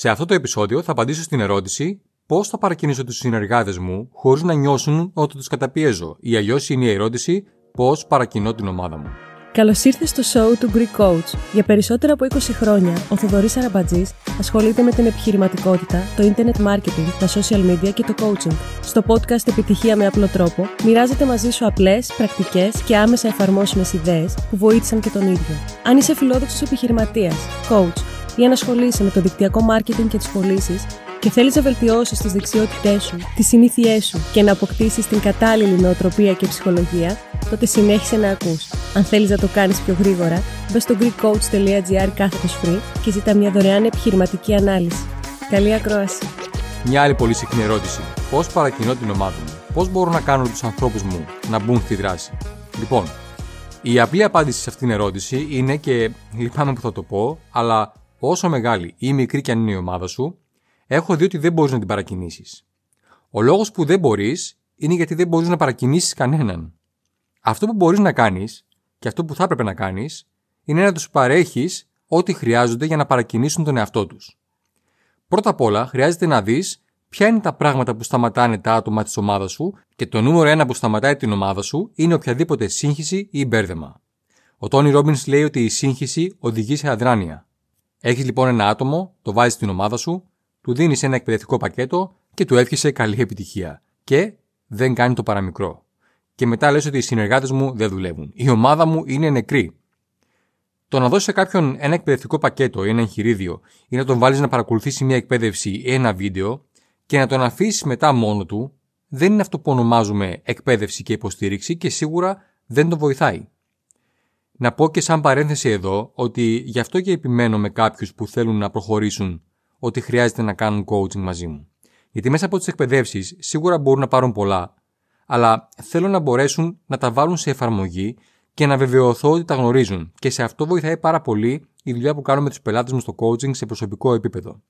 Σε αυτό το επεισόδιο θα απαντήσω στην ερώτηση πώς θα παρακινήσω τους συνεργάτες μου χωρίς να νιώσουν ότι τους καταπιέζω, ή αλλιώς είναι η ερώτηση πώς παρακινώ την ομάδα μου. Καλώς ήρθες στο show του Greek Coach. Για περισσότερα από 20 χρόνια, ο Θοδωρής Αραμπατζή ασχολείται με την επιχειρηματικότητα, το internet marketing, τα social media και το coaching. Στο podcast Επιτυχία με απλό τρόπο, μοιράζεται μαζί σου απλές, πρακτικές και άμεσα εφαρμόσιμες ιδέες που βοήθησαν και τον ίδιο. Αν είσαι φιλόδοξος επιχειρηματίας, coach ή αν ασχολείσαι με το δικτυακό marketing και τις πωλήσεις και θέλεις να βελτιώσεις τις δεξιότητές σου, τις συνήθειές σου και να αποκτήσεις την κατάλληλη νοοτροπία και ψυχολογία, τότε συνέχισε να ακούς. Αν θέλεις να το κάνεις πιο γρήγορα, μπες στο greekcoach.gr κάθετος free και ζητά μια δωρεάν επιχειρηματική ανάλυση. Καλή ακρόαση! Μια άλλη πολύ συχνή ερώτηση. Πώς παρακινώ την ομάδα μου, Πώς μπορώ να κάνω τους ανθρώπους μου να μπουν στη δράση; Λοιπόν, η απλή απάντηση σε αυτήν την ερώτηση είναι και λυπάμαι που θα το πω, αλλά όσο μεγάλη ή μικρή και αν είναι η ομάδα σου, έχω δει ότι δεν μπορείς να την παρακινήσεις. Ο λόγος που δεν μπορείς είναι γιατί δεν μπορείς να παρακινήσεις κανέναν. Αυτό που μπορείς να κάνεις και αυτό που θα έπρεπε να κάνεις είναι να τους παρέχεις ό,τι χρειάζονται για να παρακινήσουν τον εαυτό τους. Πρώτα απ' όλα, χρειάζεται να δεις ποια είναι τα πράγματα που σταματάνε τα άτομα της ομάδας σου και το νούμερο ένα που σταματάει την ομάδα σου είναι οποιαδήποτε σύγχυση ή μπέρδεμα. Ο Τόνι Ρόμπιν λέει ότι η σύγχυση οδηγεί σε αδράνεια. Έχεις λοιπόν ένα άτομο, το βάζεις στην ομάδα σου, του δίνεις ένα εκπαιδευτικό πακέτο και του εύχεσαι καλή επιτυχία. Και δεν κάνει το παραμικρό και μετά λες ότι οι συνεργάτες μου δεν δουλεύουν. Η ομάδα μου είναι νεκρή. Το να δώσεις σε κάποιον ένα εκπαιδευτικό πακέτο ή ένα εγχειρίδιο ή να τον βάλεις να παρακολουθήσει μια εκπαίδευση ή ένα βίντεο και να τον αφήσεις μετά μόνο του, δεν είναι αυτό που ονομάζουμε εκπαίδευση και υποστήριξη και σίγουρα δεν τον βοηθάει. Να πω και σαν παρένθεση εδώ ότι γι' αυτό και επιμένω με κάποιους που θέλουν να προχωρήσουν ότι χρειάζεται να κάνουν coaching μαζί μου. Γιατί μέσα από τις εκπαιδεύσεις σίγουρα μπορούν να πάρουν πολλά, αλλά θέλω να μπορέσουν να τα βάλουν σε εφαρμογή και να βεβαιωθώ ότι τα γνωρίζουν. Και σε αυτό βοηθάει πάρα πολύ η δουλειά που κάνω με τους πελάτες μου στο coaching σε προσωπικό επίπεδο.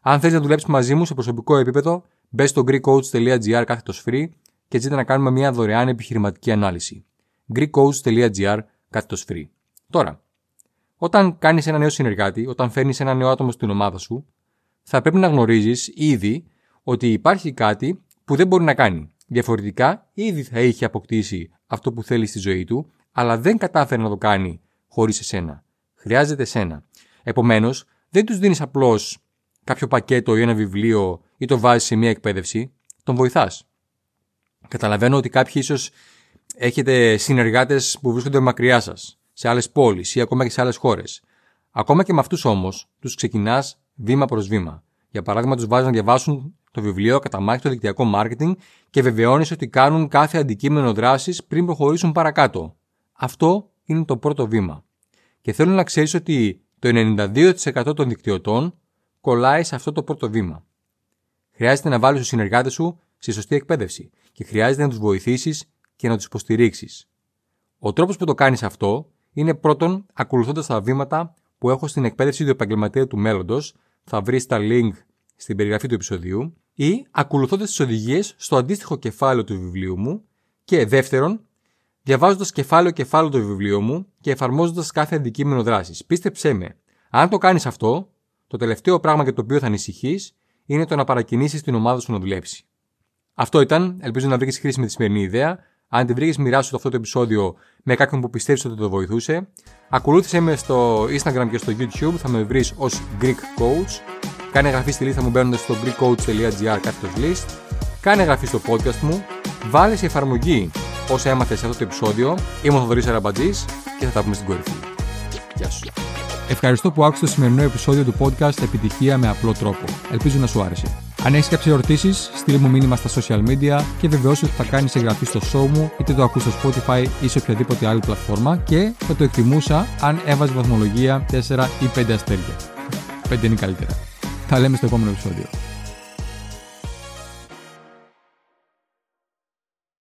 Αν θέλει να δουλέψεις μαζί μου σε προσωπικό επίπεδο, μπες στο greekcoach.gr κάθετος free και ζήτα να κάνουμε μια δωρεάν επιχειρηματική ανάλυση. greekcoach.gr κάθετο free. Τώρα, όταν κάνεις ένα νέο συνεργάτη, όταν φέρνεις ένα νέο άτομο στην ομάδα σου, θα πρέπει να γνωρίζεις ήδη ότι υπάρχει κάτι που δεν μπορεί να κάνει. Διαφορετικά, ήδη θα είχε αποκτήσει αυτό που θέλει στη ζωή του, αλλά δεν κατάφερε να το κάνει χωρίς εσένα. Χρειάζεται εσένα. Επομένως, δεν τους δίνεις απλώς κάποιο πακέτο ή ένα βιβλίο ή το βάζεις σε μια εκπαίδευση, τον βοηθάς. Καταλαβαίνω ότι κάποιοι ίσως έχετε συνεργάτες που βρίσκονται μακριά σας, σε άλλες πόλεις ή ακόμα και σε άλλες χώρες. Ακόμα και με αυτούς όμως, τους ξεκινάς βήμα προς βήμα. Για παράδειγμα, τους βάζεις να διαβάσουν το βιβλίο Καταμάχη το δικτυακό marketing και βεβαιώνεις ότι κάνουν κάθε αντικείμενο δράσης πριν προχωρήσουν παρακάτω. Αυτό είναι το πρώτο βήμα. Και θέλω να ξέρεις ότι το 92% των δικτυωτών κολλάει σε αυτό το πρώτο βήμα. Χρειάζεται να βάλεις τους συνεργάτες σου στη σωστή εκπαίδευση και χρειάζεται να τους βοηθήσεις και να τους υποστηρίξεις. Ο τρόπος που το κάνεις αυτό είναι πρώτον ακολουθώντας τα βήματα που έχω στην εκπαίδευση του επαγγελματία του μέλλοντος. Θα βρεις τα link στην περιγραφή του επεισοδίου ή ακολουθώντας τις οδηγίες στο αντίστοιχο κεφάλαιο του βιβλίου μου και δεύτερον, διαβάζοντας κεφάλαιο-κεφάλαιο του βιβλίου μου και εφαρμόζοντας κάθε αντικείμενο δράσης. Πίστεψέ με, αν το κάνεις αυτό, το τελευταίο πράγμα για το οποίο θα ανησυχείς είναι το να παρακινήσεις την ομάδα σου να δουλέψει. Αυτό ήταν, ελπίζω να βρει χρήσιμη τη σημερινή ιδέα. Αν τη βρήκες, μοιράσου αυτό το επεισόδιο με κάποιον που πιστεύεις ότι το βοηθούσε. Ακολούθησε με στο Instagram και στο YouTube, θα με βρεις ως Greek Coach Κάνε εγγραφή στη λίστα μου μπαίνοντας στο greekcoach.gr κάθετος list. Κάνε εγγραφή στο podcast μου. Βάλε σε εφαρμογή όσα έμαθες σε αυτό το επεισόδιο. Είμαι ο Θοδωρής Αραμπατζής και θα τα πούμε στην κορυφή. Γεια σου. Ευχαριστώ που άκουσες το σημερινό επεισόδιο του podcast Επιτυχία με απλό τρόπο. Ελπίζω να σου άρεσε. Αν έχεις κάποιες ερωτήσεις, στείλ μου μήνυμα στα social media και βεβαιώσου ότι θα κάνεις εγγραφή στο show μου, είτε το ακούς στο Spotify ή σε οποιαδήποτε άλλη πλατφόρμα και θα το εκτιμούσα αν έβαζε βαθμολογία 4 ή 5 αστέρια. 5 είναι καλύτερα. Τα λέμε στο επόμενο επεισόδιο.